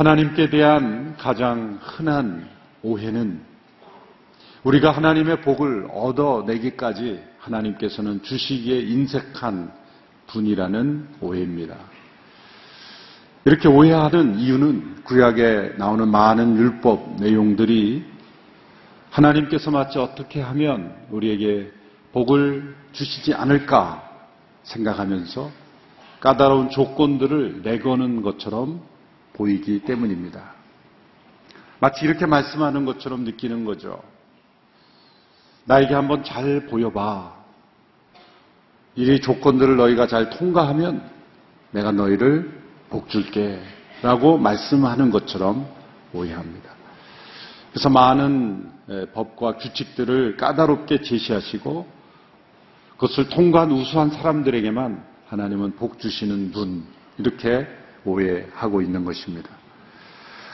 하나님께 대한 가장 흔한 오해는 우리가 하나님의 복을 얻어내기까지 하나님께서는 주시기에 인색한 분이라는 오해입니다. 이렇게 오해하는 이유는 구약에 나오는 많은 율법 내용들이 하나님께서 마치 어떻게 하면 우리에게 복을 주시지 않을까 생각하면서 까다로운 조건들을 내거는 것처럼 보이기 때문입니다. 마치 이렇게 말씀하는 것처럼 느끼는 거죠. 나에게 한번 잘 보여봐. 이 조건들을 너희가 잘 통과하면 내가 너희를 복 줄게. 라고 말씀하는 것처럼 오해합니다. 그래서 많은 법과 규칙들을 까다롭게 제시하시고 그것을 통과한 우수한 사람들에게만 하나님은 복 주시는 분. 이렇게 오해하고 있는 것입니다.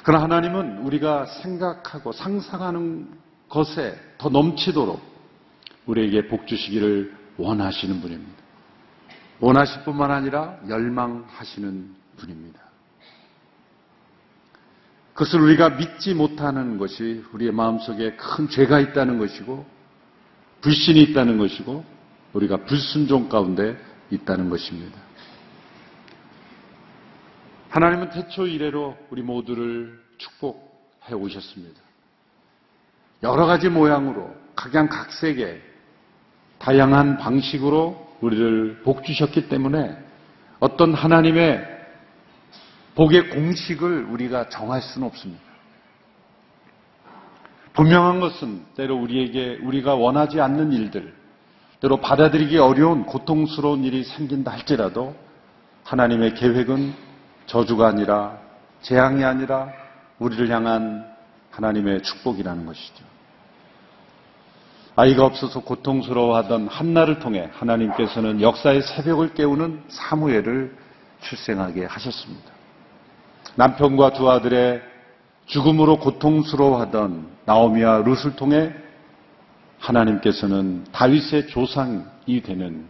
그러나 하나님은 우리가 생각하고 상상하는 것에 더 넘치도록 우리에게 복 주시기를 원하시는 분입니다. 원하실 뿐만 아니라 열망하시는 분입니다. 그것을 우리가 믿지 못하는 것이 우리의 마음속에 큰 죄가 있다는 것이고 불신이 있다는 것이고 우리가 불순종 가운데 있다는 것입니다. 하나님은 태초 이래로 우리 모두를 축복해 오셨습니다. 여러 가지 모양으로 각양각색의 다양한 방식으로 우리를 복 주셨기 때문에 어떤 하나님의 복의 공식을 우리가 정할 수는 없습니다. 분명한 것은 때로 우리에게 우리가 원하지 않는 일들, 때로 받아들이기 어려운 고통스러운 일이 생긴다 할지라도 하나님의 계획은 저주가 아니라 재앙이 아니라 우리를 향한 하나님의 축복이라는 것이죠. 아이가 없어서 고통스러워하던 한나를 통해 하나님께서는 역사의 새벽을 깨우는 사무엘을 출생하게 하셨습니다. 남편과 두 아들의 죽음으로 고통스러워하던 나오미와 룻을 통해 하나님께서는 다윗의 조상이 되는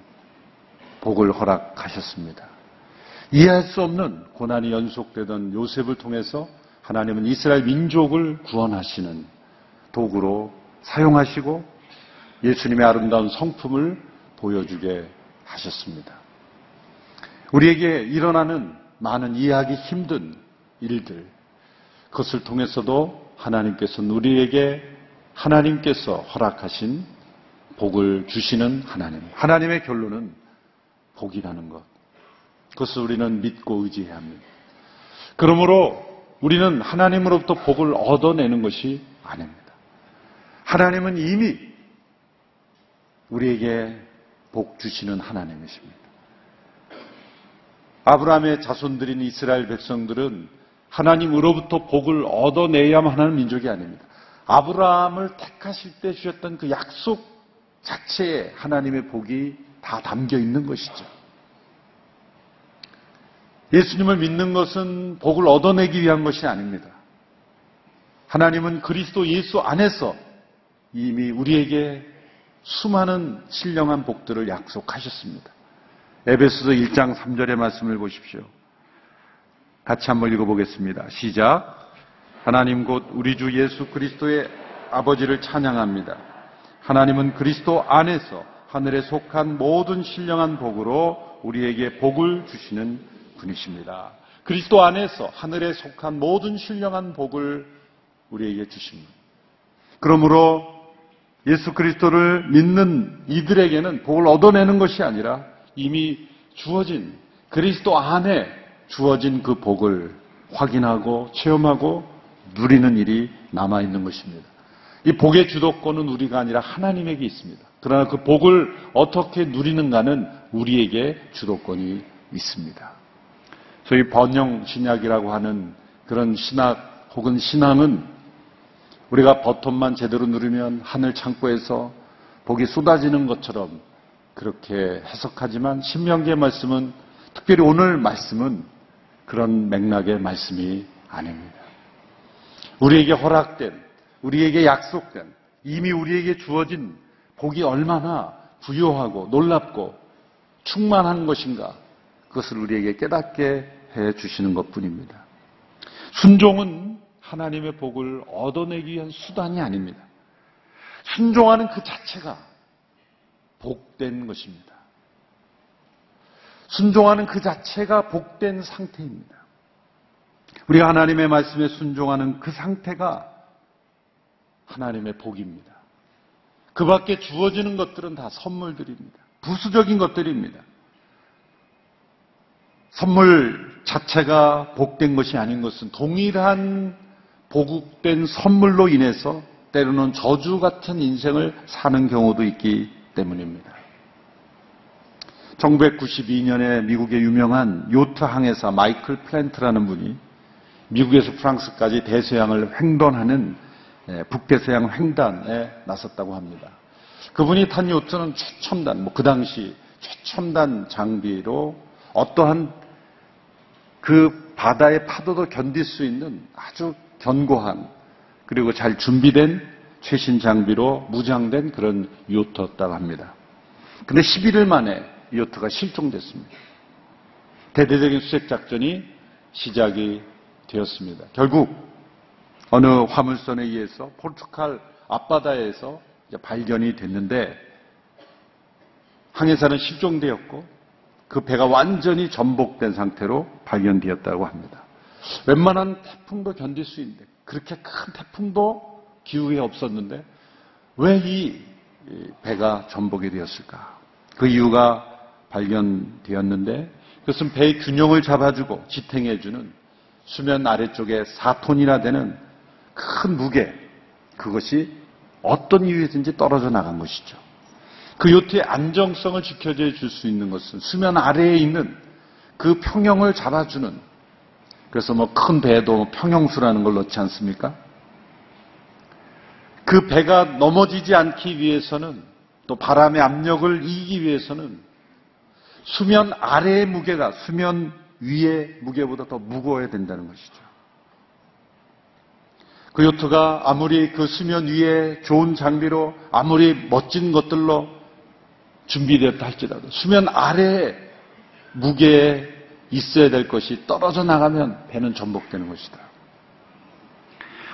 복을 허락하셨습니다. 이해할 수 없는 고난이 연속되던 요셉을 통해서 하나님은 이스라엘 민족을 구원하시는 도구로 사용하시고 예수님의 아름다운 성품을 보여주게 하셨습니다. 우리에게 일어나는 많은 이해하기 힘든 일들, 그것을 통해서도 하나님께서는 우리에게 하나님께서 허락하신 복을 주시는 하나님. 하나님의 결론은 복이라는 것. 그것을 우리는 믿고 의지해야 합니다. 그러므로 우리는 하나님으로부터 복을 얻어내는 것이 아닙니다. 하나님은 이미 우리에게 복 주시는 하나님이십니다. 아브라함의 자손들인 이스라엘 백성들은 하나님으로부터 복을 얻어내야만 하는 민족이 아닙니다. 아브라함을 택하실 때 주셨던 그 약속 자체에 하나님의 복이 다 담겨 있는 것이죠. 예수님을 믿는 것은 복을 얻어내기 위한 것이 아닙니다. 하나님은 그리스도 예수 안에서 이미 우리에게 수많은 신령한 복들을 약속하셨습니다. 에베소서 1장 3절의 말씀을 보십시오. 같이 한번 읽어보겠습니다. 시작. 하나님 곧 우리 주 예수 그리스도의 아버지를 찬양합니다. 하나님은 그리스도 안에서 하늘에 속한 모든 신령한 복으로 우리에게 복을 주시는 분이십니다. 그리스도 안에서 하늘에 속한 모든 신령한 복을 우리에게 주십니다. 그러므로 예수 그리스도를 믿는 이들에게는 복을 얻어내는 것이 아니라 이미 주어진 그리스도 안에 주어진 그 복을 확인하고 체험하고 누리는 일이 남아 있는 것입니다. 이 복의 주도권은 우리가 아니라 하나님에게 있습니다. 그러나 그 복을 어떻게 누리는가는 우리에게 주도권이 있습니다. 소위 번영 신약이라고 하는 그런 신학 혹은 신앙은 우리가 버튼만 제대로 누르면 하늘 창고에서 복이 쏟아지는 것처럼 그렇게 해석하지만 신명기의 말씀은 특별히 오늘 말씀은 그런 맥락의 말씀이 아닙니다. 우리에게 허락된, 우리에게 약속된 이미 우리에게 주어진 복이 얼마나 부요하고 놀랍고 충만한 것인가 그것을 우리에게 깨닫게 해 주시는 것 뿐입니다. 순종은 하나님의 복을 얻어내기 위한 수단이 아닙니다. 순종하는 그 자체가 복된 것입니다. 순종하는 그 자체가 복된 상태입니다. 우리가 하나님의 말씀에 순종하는 그 상태가 하나님의 복입니다. 그 밖에 주어지는 것들은 다 선물들입니다. 부수적인 것들입니다. 선물 자체가 복된 것이 아닌 것은 동일한 보국된 선물로 인해서 때로는 저주 같은 인생을 사는 경우도 있기 때문입니다. 1992년에 미국의 유명한 요트 항해사 마이클 플랜트라는 분이 미국에서 프랑스까지 대서양을 횡단하는 예, 북대서양 횡단에 나섰다고 합니다. 그분이 탄 요트는 최첨단, 뭐 그 당시 최첨단 장비로 어떠한 그 바다의 파도도 견딜 수 있는 아주 견고한 그리고 잘 준비된 최신 장비로 무장된 그런 요트였다고 합니다. 근데 11일 만에 요트가 실종됐습니다. 대대적인 수색 작전이 시작이 되었습니다. 결국 어느 화물선에 의해서 포르투갈 앞바다에서 발견이 됐는데 항해사는 실종되었고 그 배가 완전히 전복된 상태로 발견되었다고 합니다. 웬만한 태풍도 견딜 수 있는데 그렇게 큰 태풍도 기후에 없었는데 왜 이 배가 전복이 되었을까? 그 이유가 발견되었는데 그것은 배의 균형을 잡아주고 지탱해주는 수면 아래쪽에 4톤이나 되는 큰 무게 그것이 어떤 이유에든지 떨어져 나간 것이죠. 그 요트의 안정성을 지켜줘 줄수 있는 것은 수면 아래에 있는 그 평형을 잡아주는 그래서 뭐 큰 배도 평형수라는 걸 넣지 않습니까? 그 배가 넘어지지 않기 위해서는 또 바람의 압력을 이기기 위해서는 수면 아래의 무게가 수면 위의 무게보다 더 무거워야 된다는 것이죠. 그 요트가 아무리 그 수면 위에 좋은 장비로 아무리 멋진 것들로 준비되었다 할지라도 수면 아래에 무게에 있어야 될 것이 떨어져 나가면 배는 전복되는 것이다.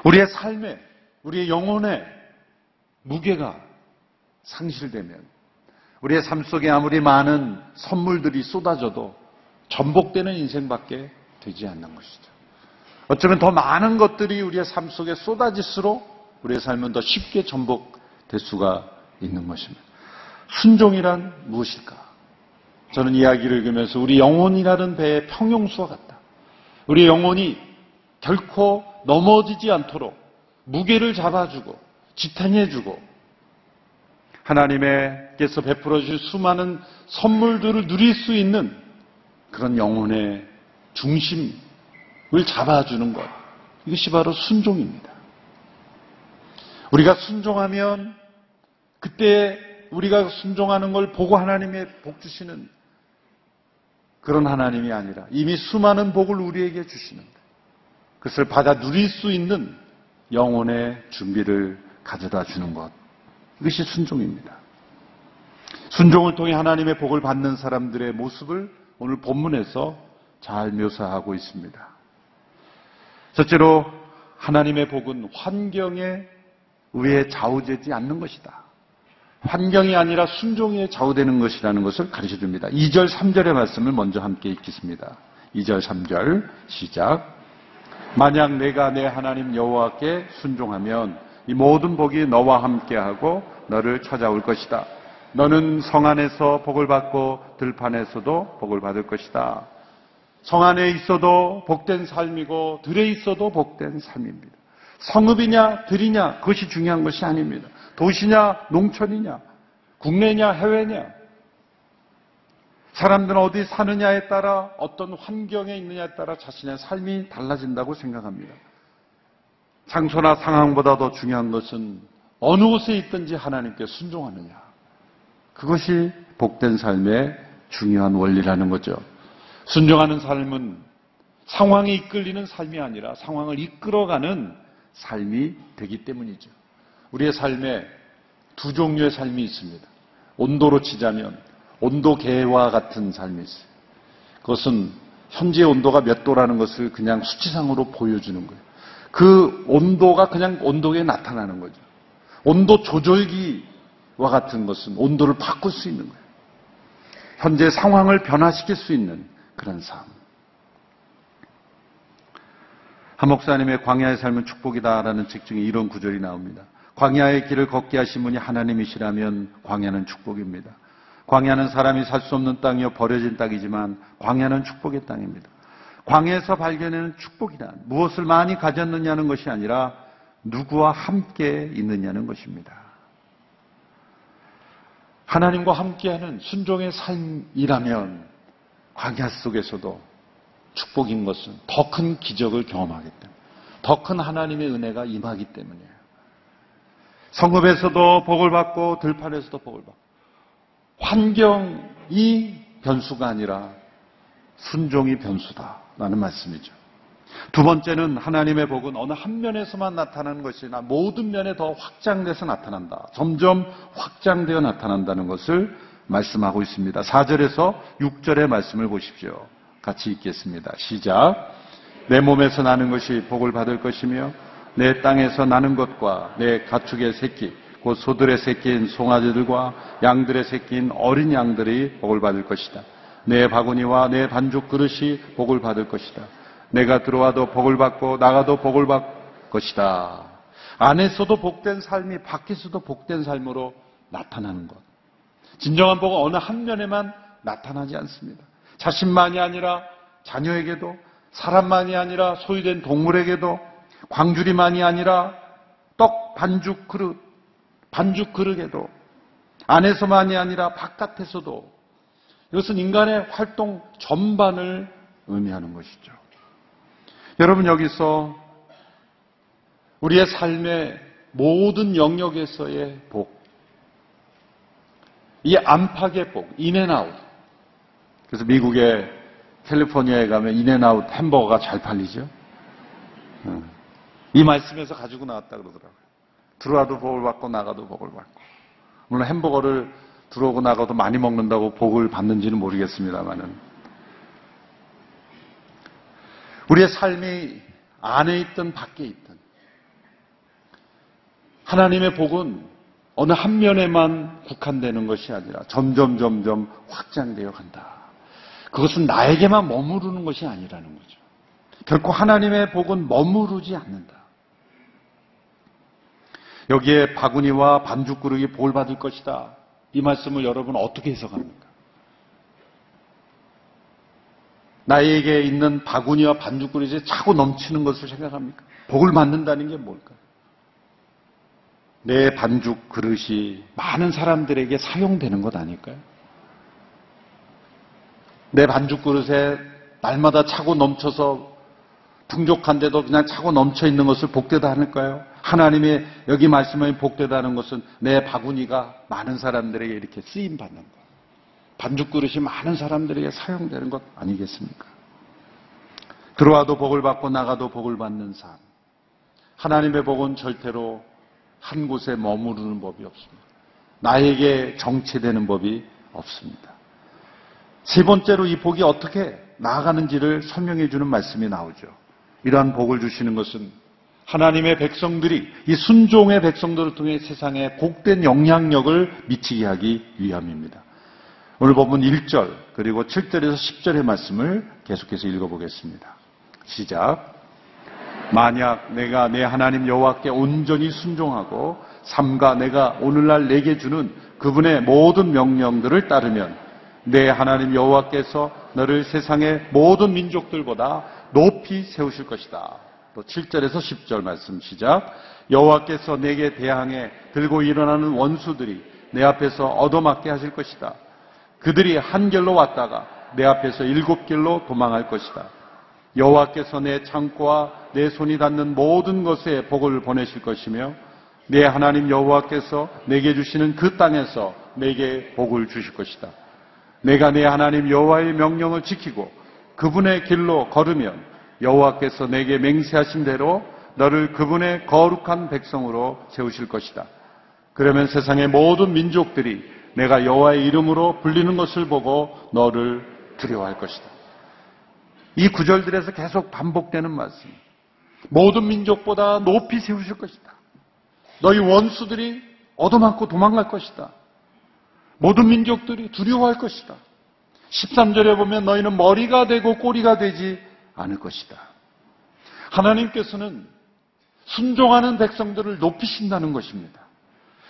우리의 삶에, 우리의 영혼에 무게가 상실되면 우리의 삶 속에 아무리 많은 선물들이 쏟아져도 전복되는 인생밖에 되지 않는 것이죠. 어쩌면 더 많은 것들이 우리의 삶 속에 쏟아질수록 우리의 삶은 더 쉽게 전복될 수가 있는 것입니다. 순종이란 무엇일까? 저는 이야기를 읽으면서 우리 영혼이라는 배의 평용수와 같다. 우리 영혼이 결코 넘어지지 않도록 무게를 잡아주고 지탱해주고 하나님께서 베풀어 주실 수많은 선물들을 누릴 수 있는 그런 영혼의 중심을 잡아주는 것. 이것이 바로 순종입니다. 우리가 순종하면 그때 우리가 순종하는 걸 보고 하나님의 복 주시는 그런 하나님이 아니라 이미 수많은 복을 우리에게 주시는 그것을 받아 누릴 수 있는 영혼의 준비를 가져다 주는 것. 이것이 순종입니다. 순종을 통해 하나님의 복을 받는 사람들의 모습을 오늘 본문에서 잘 묘사하고 있습니다. 첫째로 하나님의 복은 환경에 의해 좌우되지 않는 것이다. 환경이 아니라 순종에 좌우되는 것이라는 것을 가르쳐 줍니다. 2절, 3절의 말씀을 먼저 함께 읽겠습니다. 2절, 3절 시작. 만약 내가 내 하나님 여호와께 순종하면 이 모든 복이 너와 함께하고 너를 찾아올 것이다. 너는 성 안에서 복을 받고 들판에서도 복을 받을 것이다. 성 안에 있어도 복된 삶이고 들에 있어도 복된 삶입니다. 성읍이냐 들이냐 그것이 중요한 것이 아닙니다. 도시냐 농촌이냐 국내냐 해외냐 사람들은 어디 사느냐에 따라 어떤 환경에 있느냐에 따라 자신의 삶이 달라진다고 생각합니다. 장소나 상황보다 더 중요한 것은 어느 곳에 있든지 하나님께 순종하느냐. 그것이 복된 삶의 중요한 원리라는 거죠. 순종하는 삶은 상황에 이끌리는 삶이 아니라 상황을 이끌어가는 삶이 되기 때문이죠. 우리의 삶에 두 종류의 삶이 있습니다. 온도로 치자면 온도계와 같은 삶이 있어요. 그것은 현재 온도가 몇 도라는 것을 그냥 수치상으로 보여주는 거예요. 그 온도가 그냥 온도에 나타나는 거죠. 온도 조절기와 같은 것은 온도를 바꿀 수 있는 거예요. 현재 상황을 변화시킬 수 있는 그런 삶. 한 목사님의 광야의 삶은 축복이다라는 책 중에 이런 구절이 나옵니다. 광야의 길을 걷게 하신 분이 하나님이시라면 광야는 축복입니다. 광야는 사람이 살 수 없는 땅이요 버려진 땅이지만 광야는 축복의 땅입니다. 광야에서 발견하는 축복이란 무엇을 많이 가졌느냐는 것이 아니라 누구와 함께 있느냐는 것입니다. 하나님과 함께하는 순종의 삶이라면 광야 속에서도 축복인 것은 더 큰 기적을 경험하기 때문에 더 큰 하나님의 은혜가 임하기 때문이에요. 성읍에서도 복을 받고 들판에서도 복을 받고 환경이 변수가 아니라 순종이 변수다 라는 말씀이죠. 두 번째는 하나님의 복은 어느 한 면에서만 나타나는 것이 아니라 모든 면에 더 확장돼서 나타난다. 점점 확장되어 나타난다는 것을 말씀하고 있습니다. 4절에서 6절의 말씀을 보십시오. 같이 읽겠습니다. 시작. 내 몸에서 나는 것이 복을 받을 것이며 내 땅에서 나는 것과 내 가축의 새끼 곧 소들의 새끼인 송아지들과 양들의 새끼인 어린 양들이 복을 받을 것이다. 내 바구니와 내 반죽 그릇이 복을 받을 것이다. 내가 들어와도 복을 받고 나가도 복을 받을 것이다. 안에서도 복된 삶이 밖에서도 복된 삶으로 나타나는 것. 진정한 복은 어느 한 면에만 나타나지 않습니다. 자신만이 아니라 자녀에게도 사람만이 아니라 소유된 동물에게도 광주리만이 아니라 떡 반죽 그릇 반죽 그릇에도 안에서만이 아니라 바깥에서도 이것은 인간의 활동 전반을 의미하는 것이죠. 여러분 여기서 우리의 삶의 모든 영역에서의 복, 이 안팎의 복, in and out. 그래서 미국의 캘리포니아에 가면 In-N-Out 햄버거가 잘 팔리죠. 어. 이 말씀에서 가지고 나왔다 그러더라고요. 들어와도 복을 받고 나가도 복을 받고. 물론 햄버거를 들어오고 나가도 많이 먹는다고 복을 받는지는 모르겠습니다만은 우리의 삶이 안에 있든 밖에 있든 하나님의 복은 어느 한 면에만 국한되는 것이 아니라 점점 점점 확장되어 간다. 그것은 나에게만 머무르는 것이 아니라는 거죠. 결코 하나님의 복은 머무르지 않는다. 여기에 바구니와 반죽 그릇이 복을 받을 것이다. 이 말씀을 여러분 어떻게 해석합니까? 나에게 있는 바구니와 반죽 그릇이 차고 넘치는 것을 생각합니까? 복을 받는다는 게 뭘까요? 내 반죽 그릇이 많은 사람들에게 사용되는 것 아닐까요? 내 반죽 그릇에 날마다 차고 넘쳐서 풍족한데도 그냥 차고 넘쳐 있는 것을 복되다 하닐까요? 하나님의 여기 말씀하신 복되다는 것은 내 바구니가 많은 사람들에게 이렇게 쓰임 받는 것. 반죽 그릇이 많은 사람들에게 사용되는 것 아니겠습니까? 들어와도 복을 받고 나가도 복을 받는 삶. 하나님의 복은 절대로 한 곳에 머무르는 법이 없습니다. 나에게 정체되는 법이 없습니다. 세 번째로 이 복이 어떻게 나아가는지를 설명해 주는 말씀이 나오죠. 이러한 복을 주시는 것은 하나님의 백성들이 이 순종의 백성들을 통해 세상에 복된 영향력을 미치게 하기 위함입니다. 오늘 본문 1절 그리고 7절에서 10절의 말씀을 계속해서 읽어보겠습니다. 시작. 만약 내가 내 하나님 여호와께 온전히 순종하고 삼가 내가 오늘날 내게 주는 그분의 모든 명령들을 따르면 내 하나님 여호와께서 너를 세상의 모든 민족들보다 높이 세우실 것이다. 또 7절에서 10절 말씀 시작. 여호와께서 내게 대항해 들고 일어나는 원수들이 내 앞에서 얻어맞게 하실 것이다. 그들이 한 길로 왔다가 내 앞에서 일곱 길로 도망할 것이다. 여호와께서 내 창고와 내 손이 닿는 모든 것에 복을 보내실 것이며 내 하나님 여호와께서 내게 주시는 그 땅에서 내게 복을 주실 것이다. 내가 내 하나님 여호와의 명령을 지키고 그분의 길로 걸으면 여호와께서 내게 맹세하신 대로 너를 그분의 거룩한 백성으로 세우실 것이다. 그러면 세상의 모든 민족들이 내가 여호와의 이름으로 불리는 것을 보고 너를 두려워할 것이다. 이 구절들에서 계속 반복되는 말씀. 모든 민족보다 높이 세우실 것이다. 너희 원수들이 얻어맞고 도망갈 것이다. 모든 민족들이 두려워할 것이다. 13절에 보면 너희는 머리가 되고 꼬리가 되지 않을 것이다. 하나님께서는 순종하는 백성들을 높이신다는 것입니다.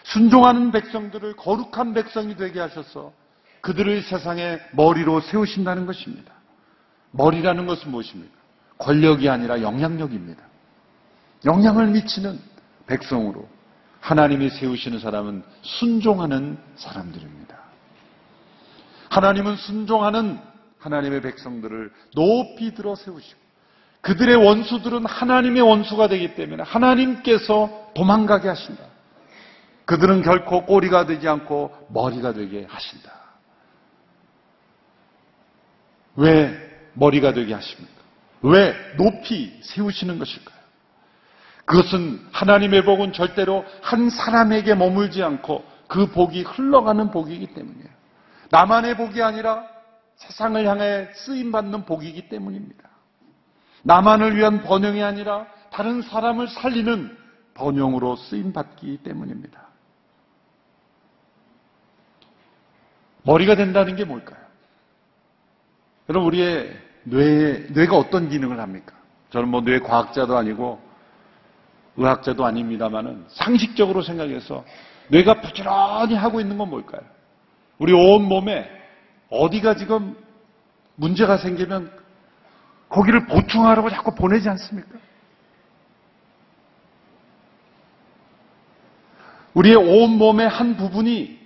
순종하는 백성들을 거룩한 백성이 되게 하셔서 그들을 세상의 머리로 세우신다는 것입니다. 머리라는 것은 무엇입니까? 권력이 아니라 영향력입니다. 영향을 미치는 백성으로 하나님이 세우시는 사람은 순종하는 사람들입니다. 하나님은 순종하는 하나님의 백성들을 높이 들어 세우시고 그들의 원수들은 하나님의 원수가 되기 때문에 하나님께서 도망가게 하신다. 그들은 결코 꼬리가 되지 않고 머리가 되게 하신다. 왜 머리가 되게 하십니까? 왜 높이 세우시는 것일까요? 그것은 하나님의 복은 절대로 한 사람에게 머물지 않고 그 복이 흘러가는 복이기 때문이에요. 나만의 복이 아니라 세상을 향해 쓰임받는 복이기 때문입니다. 나만을 위한 번영이 아니라 다른 사람을 살리는 번영으로 쓰임받기 때문입니다. 머리가 된다는 게 뭘까요? 여러분, 우리의 뇌, 뇌가 어떤 기능을 합니까? 저는 뭐 뇌 과학자도 아니고 의학자도 아닙니다만은 상식적으로 생각해서 뇌가 부지런히 하고 있는 건 뭘까요? 우리 온 몸에 어디가 지금 문제가 생기면 거기를 보충하라고 자꾸 보내지 않습니까? 우리의 온 몸의 한 부분이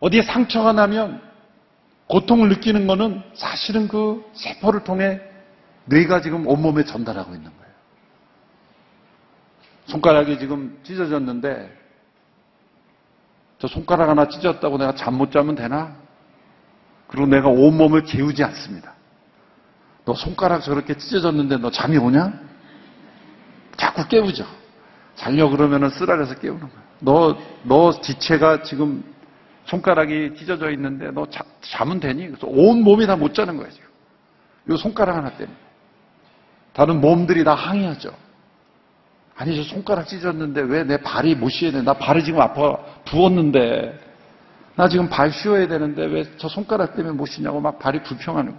어디에 상처가 나면 고통을 느끼는 것은 사실은 그 세포를 통해 뇌가 지금 온몸에 전달하고 있는 거예요. 손가락이 지금 찢어졌는데 저 손가락 하나 찢었다고 내가 잠 못 자면 되나? 그리고 내가 온몸을 재우지 않습니다. 너 손가락 저렇게 찢어졌는데 너 잠이 오냐? 자꾸 깨우죠. 자려 그러면은 쓰라려서 깨우는 거야. 너, 너 지체가 지금 손가락이 찢어져 있는데 너 자, 자면 되니? 그래서 온 몸이 다 못 자는 거야, 지금. 이 손가락 하나 때문에. 다른 몸들이 다 항의하죠. 아니, 저 손가락 찢었는데 왜 내 발이 못 쉬어야 돼? 나 발이 지금 아파, 부었는데. 나 지금 발 쉬어야 되는데 왜 저 손가락 때문에 못 쉬냐고 막 발이 불평하는.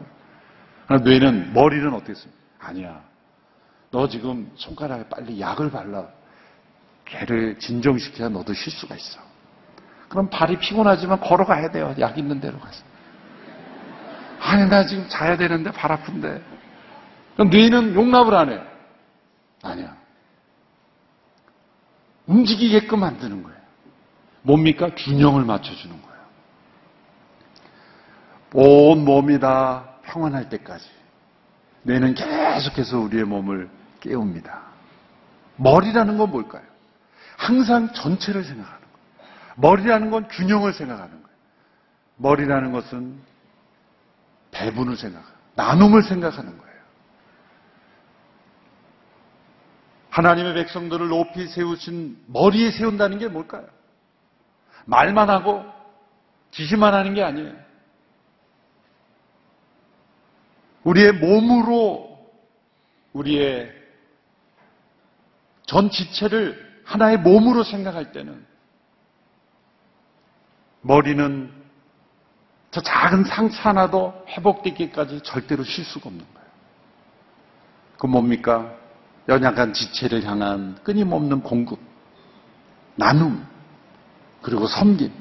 그러나 뇌는, 머리는 어떻겠습니까? 아니야. 너 지금 손가락에 빨리 약을 발라. 걔를 진정시켜야 너도 쉴 수가 있어. 그럼 발이 피곤하지만 걸어가야 돼요. 약 있는 데로 가서. 아니, 나 지금 자야 되는데 발 아픈데. 그럼 뇌는 용납을 안 해. 아니야. 움직이게끔 만드는 거예요. 뭡니까? 균형을 맞춰주는 거예요. 온 몸이 다 평안할 때까지. 뇌는 계속해서 우리의 몸을 깨웁니다. 머리라는 건 뭘까요? 항상 전체를 생각하는 거예요. 머리라는 건 균형을 생각하는 거예요. 머리라는 것은 배분을 생각하는, 나눔을 생각하는 거예요. 하나님의 백성들을 높이 세우신 머리에 세운다는 게 뭘까요? 말만 하고 지시만 하는 게 아니에요. 우리의 몸으로 우리의 전 지체를 하나의 몸으로 생각할 때는 머리는 저 작은 상처 하나도 회복되기까지 절대로 쉴 수가 없는 거예요. 그 뭡니까? 연약한 지체를 향한 끊임없는 공급, 나눔, 그리고 섬김.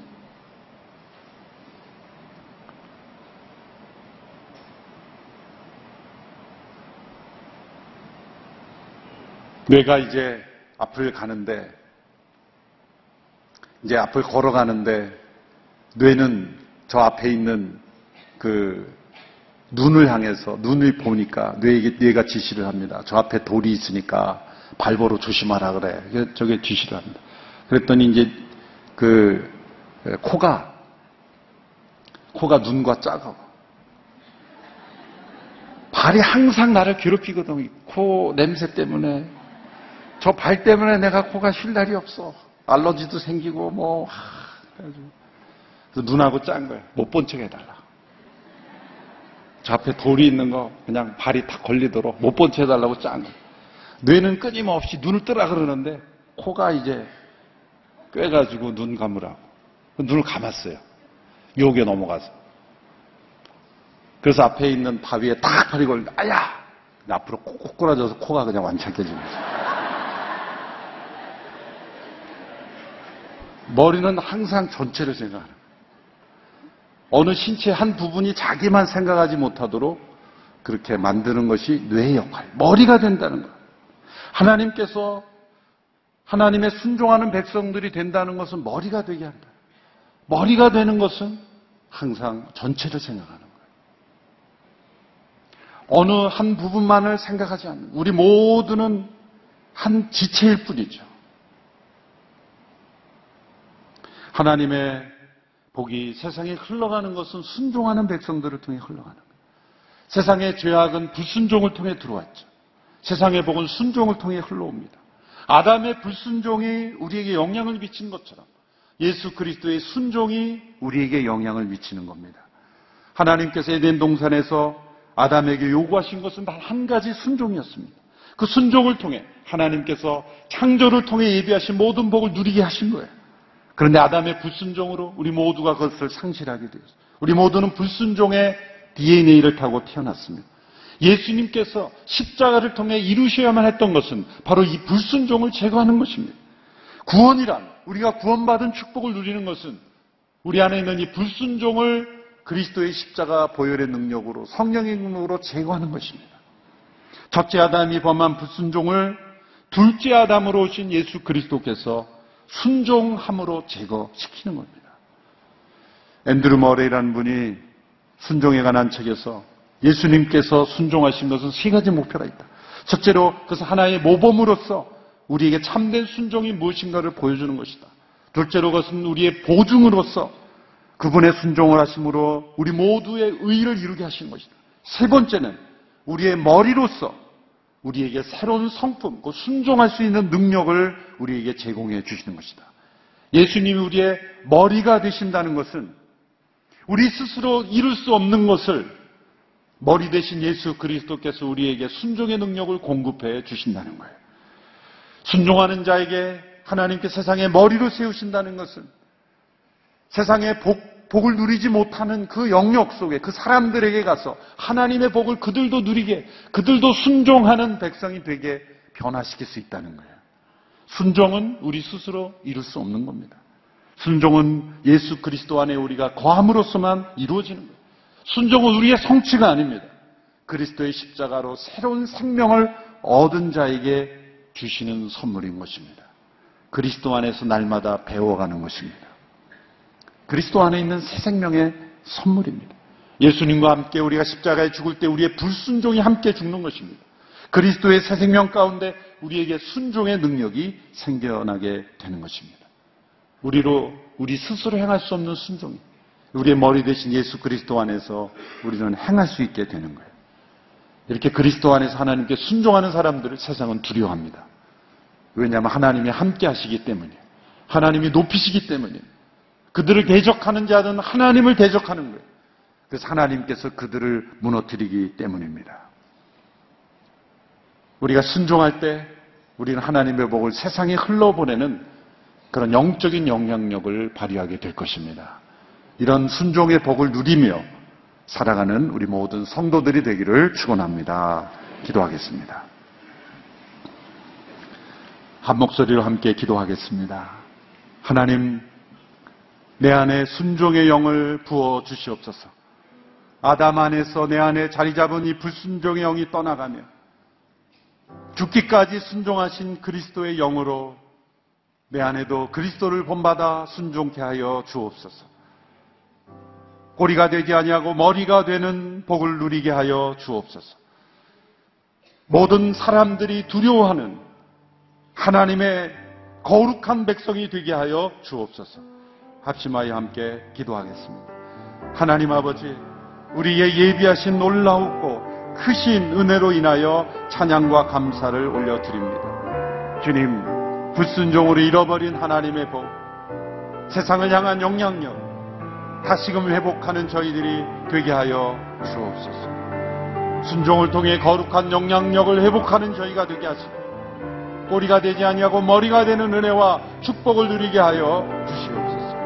뇌가 이제 앞을 가는데, 이제 앞을 걸어가는데, 뇌는 저 앞에 있는 그 눈을 향해서 눈을 보니까 뇌에게 뇌가 지시를 합니다. 저 앞에 돌이 있으니까 발보로 조심하라 그래. 저게 지시를 합니다. 그랬더니 이제 그 코가 코가 눈과 작아. 발이 항상 나를 괴롭히거든. 코 냄새 때문에 저 발 때문에 내가 코가 쉴 날이 없어. 알러지도 생기고 뭐. 그래서 눈하고 짠 거야. 못 본 척 해달라. 저 앞에 돌이 있는 거 그냥 발이 탁 걸리도록 못 본 척 해달라고 짠 거야. 뇌는 끊임없이 눈을 뜨라 그러는데 코가 이제 꿰가지고 눈 감으라고. 눈을 감았어요. 욕에 넘어가서. 그래서 앞에 있는 바위에 딱 발이 걸리는데 아야! 앞으로 콕콕 꼬라져서 코가 그냥 완창 깨진 거죠. 머리는 항상 전체를 생각하는. 어느 신체 한 부분이 자기만 생각하지 못하도록 그렇게 만드는 것이 뇌의 역할, 머리가 된다는 거예요. 하나님께서 하나님의 순종하는 백성들이 된다는 것은 머리가 되게 한다. 머리가 되는 것은 항상 전체를 생각하는 거예요. 어느 한 부분만을 생각하지 않는, 우리 모두는 한 지체일 뿐이죠. 하나님의 복이 세상에 흘러가는 것은 순종하는 백성들을 통해 흘러가는 거예요. 세상의 죄악은 불순종을 통해 들어왔죠. 세상의 복은 순종을 통해 흘러옵니다. 아담의 불순종이 우리에게 영향을 미친 것처럼 예수 그리스도의 순종이 우리에게 영향을 미치는 겁니다. 하나님께서 에덴 동산에서 아담에게 요구하신 것은 단 한 가지 순종이었습니다. 그 순종을 통해 하나님께서 창조를 통해 예비하신 모든 복을 누리게 하신 거예요. 그런데 아담의 불순종으로 우리 모두가 그것을 상실하게 되었어요. 우리 모두는 불순종의 DNA를 타고 태어났습니다. 예수님께서 십자가를 통해 이루셔야만 했던 것은 바로 이 불순종을 제거하는 것입니다. 구원이란 우리가 구원받은 축복을 누리는 것은 우리 안에 있는 이 불순종을 그리스도의 십자가 보혈의 능력으로 성령의 능력으로 제거하는 것입니다. 첫째 아담이 범한 불순종을 둘째 아담으로 오신 예수 그리스도께서 순종함으로 제거시키는 겁니다. 앤드루 머레이라는 분이 순종에 관한 책에서 예수님께서 순종하신 것은 세 가지 목표가 있다. 첫째로 그것은 하나의 모범으로서 우리에게 참된 순종이 무엇인가를 보여주는 것이다. 둘째로 그것은 우리의 보증으로서 그분의 순종을 하심으로 우리 모두의 의의를 이루게 하신 것이다. 세 번째는 우리의 머리로서 우리에게 새로운 성품, 그 순종할 수 있는 능력을 우리에게 제공해 주시는 것이다. 예수님이 우리의 머리가 되신다는 것은 우리 스스로 이룰 수 없는 것을 머리 대신 예수 그리스도께서 우리에게 순종의 능력을 공급해 주신다는 거예요. 순종하는 자에게 하나님께 세상의 머리로 세우신다는 것은 세상의 복, 복을 누리지 못하는 그 영역 속에 그 사람들에게 가서 하나님의 복을 그들도 누리게, 그들도 순종하는 백성이 되게 변화시킬 수 있다는 거예요. 순종은 우리 스스로 이룰 수 없는 겁니다. 순종은 예수 그리스도 안에 우리가 거함으로써만 이루어지는 거예요. 순종은 우리의 성취가 아닙니다. 그리스도의 십자가로 새로운 생명을 얻은 자에게 주시는 선물인 것입니다. 그리스도 안에서 날마다 배워가는 것입니다. 그리스도 안에 있는 새 생명의 선물입니다. 예수님과 함께 우리가 십자가에 죽을 때 우리의 불순종이 함께 죽는 것입니다. 그리스도의 새 생명 가운데 우리에게 순종의 능력이 생겨나게 되는 것입니다. 우리로 우리 스스로 행할 수 없는 순종이 우리의 머리 대신 예수 그리스도 안에서 우리는 행할 수 있게 되는 거예요. 이렇게 그리스도 안에서 하나님께 순종하는 사람들을 세상은 두려워합니다. 왜냐하면 하나님이 함께 하시기 때문이에요. 하나님이 높이시기 때문이에요. 그들을 대적하는 자는 하나님을 대적하는 거예요. 그래서 하나님께서 그들을 무너뜨리기 때문입니다. 우리가 순종할 때 우리는 하나님의 복을 세상에 흘러보내는 그런 영적인 영향력을 발휘하게 될 것입니다. 이런 순종의 복을 누리며 살아가는 우리 모든 성도들이 되기를 축원합니다. 기도하겠습니다. 한 목소리로 함께 기도하겠습니다. 하나님, 내 안에 순종의 영을 부어 주시옵소서. 아담 안에서 내 안에 자리 잡은 이 불순종의 영이 떠나가며 죽기까지 순종하신 그리스도의 영으로 내 안에도 그리스도를 본받아 순종케 하여 주옵소서. 꼬리가 되지 아니하고 머리가 되는 복을 누리게 하여 주옵소서. 모든 사람들이 두려워하는 하나님의 거룩한 백성이 되게 하여 주옵소서. 합심하여 함께 기도하겠습니다. 하나님 아버지, 우리의 예비하신 놀라우고 크신 은혜로 인하여 찬양과 감사를 올려드립니다. 주님, 불순종으로 잃어버린 하나님의 복, 세상을 향한 영향력, 다시금 회복하는 저희들이 되게 하여 주옵소서. 순종을 통해 거룩한 영향력을 회복하는 저희가 되게 하시고, 꼬리가 되지 아니하고 머리가 되는 은혜와 축복을 누리게 하여 주시옵소서.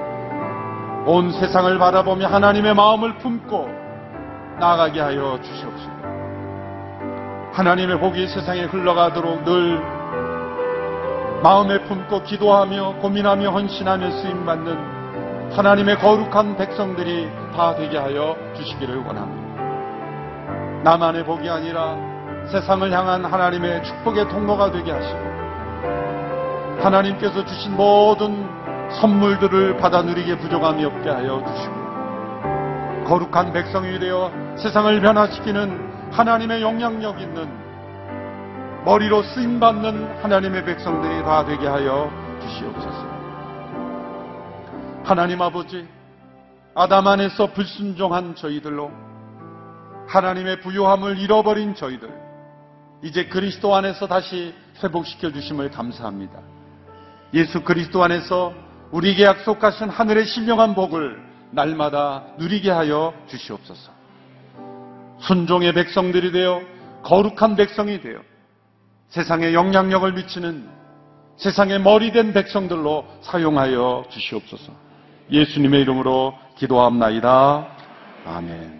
온 세상을 바라보며 하나님의 마음을 품고 나아가게 하여 주시옵소서. 하나님의 복이 세상에 흘러가도록 늘 마음에 품고 기도하며 고민하며 헌신하며 쓰임 받는 하나님의 거룩한 백성들이 다 되게 하여 주시기를 원합니다. 나만의 복이 아니라 세상을 향한 하나님의 축복의 통로가 되게 하시고 하나님께서 주신 모든 선물들을 받아 누리게 부족함이 없게 하여 주시고 거룩한 백성이 되어 세상을 변화시키는 하나님의 영향력 있는 머리로 쓰임받는 하나님의 백성들이 다 되게 하여 주시옵소서. 하나님 아버지, 아담 안에서 불순종한 저희들로 하나님의 부요함을 잃어버린 저희들, 이제 그리스도 안에서 다시 회복시켜 주심을 감사합니다. 예수 그리스도 안에서 우리에게 약속하신 하늘의 신령한 복을 날마다 누리게 하여 주시옵소서. 순종의 백성들이 되어 거룩한 백성이 되어 세상에 영향력을 미치는 세상의 머리된 백성들로 사용하여 주시옵소서. 예수님의 이름으로 기도합나이다. 아멘.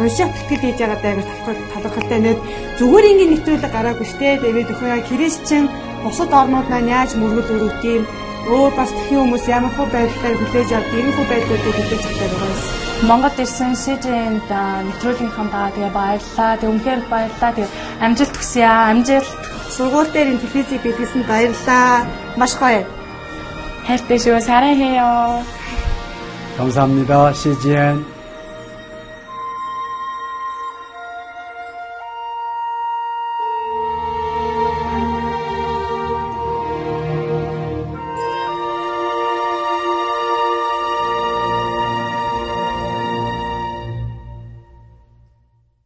уншаад тэтгэл хийж байгаа даа талархалтай нэт зүгээр ингээд нэвтрүүлэг гараагүй штэ тэгээд өхөө яа христчин бусад орнууд маань яаж мөргөл өрөвт юм өөр бас тхэн хүмүүс ямар хөө байдлаар хүлээж авдаг юм хөө байдлуудыг хүлээж авдаг байгаа юм. Монгол ирсэн СЖН-д нэвтрүүлгийнхаа даа тэгээ баярлаа. Тэг үнхээр их баярлаа. Тэг амжилт хүсье аа. Амжилт. Сургууль дээр ин телевизийг бидлсэн баярлаа. Маш гоё. хайртай шүү. 사랑해요. 감사합니다. CGN.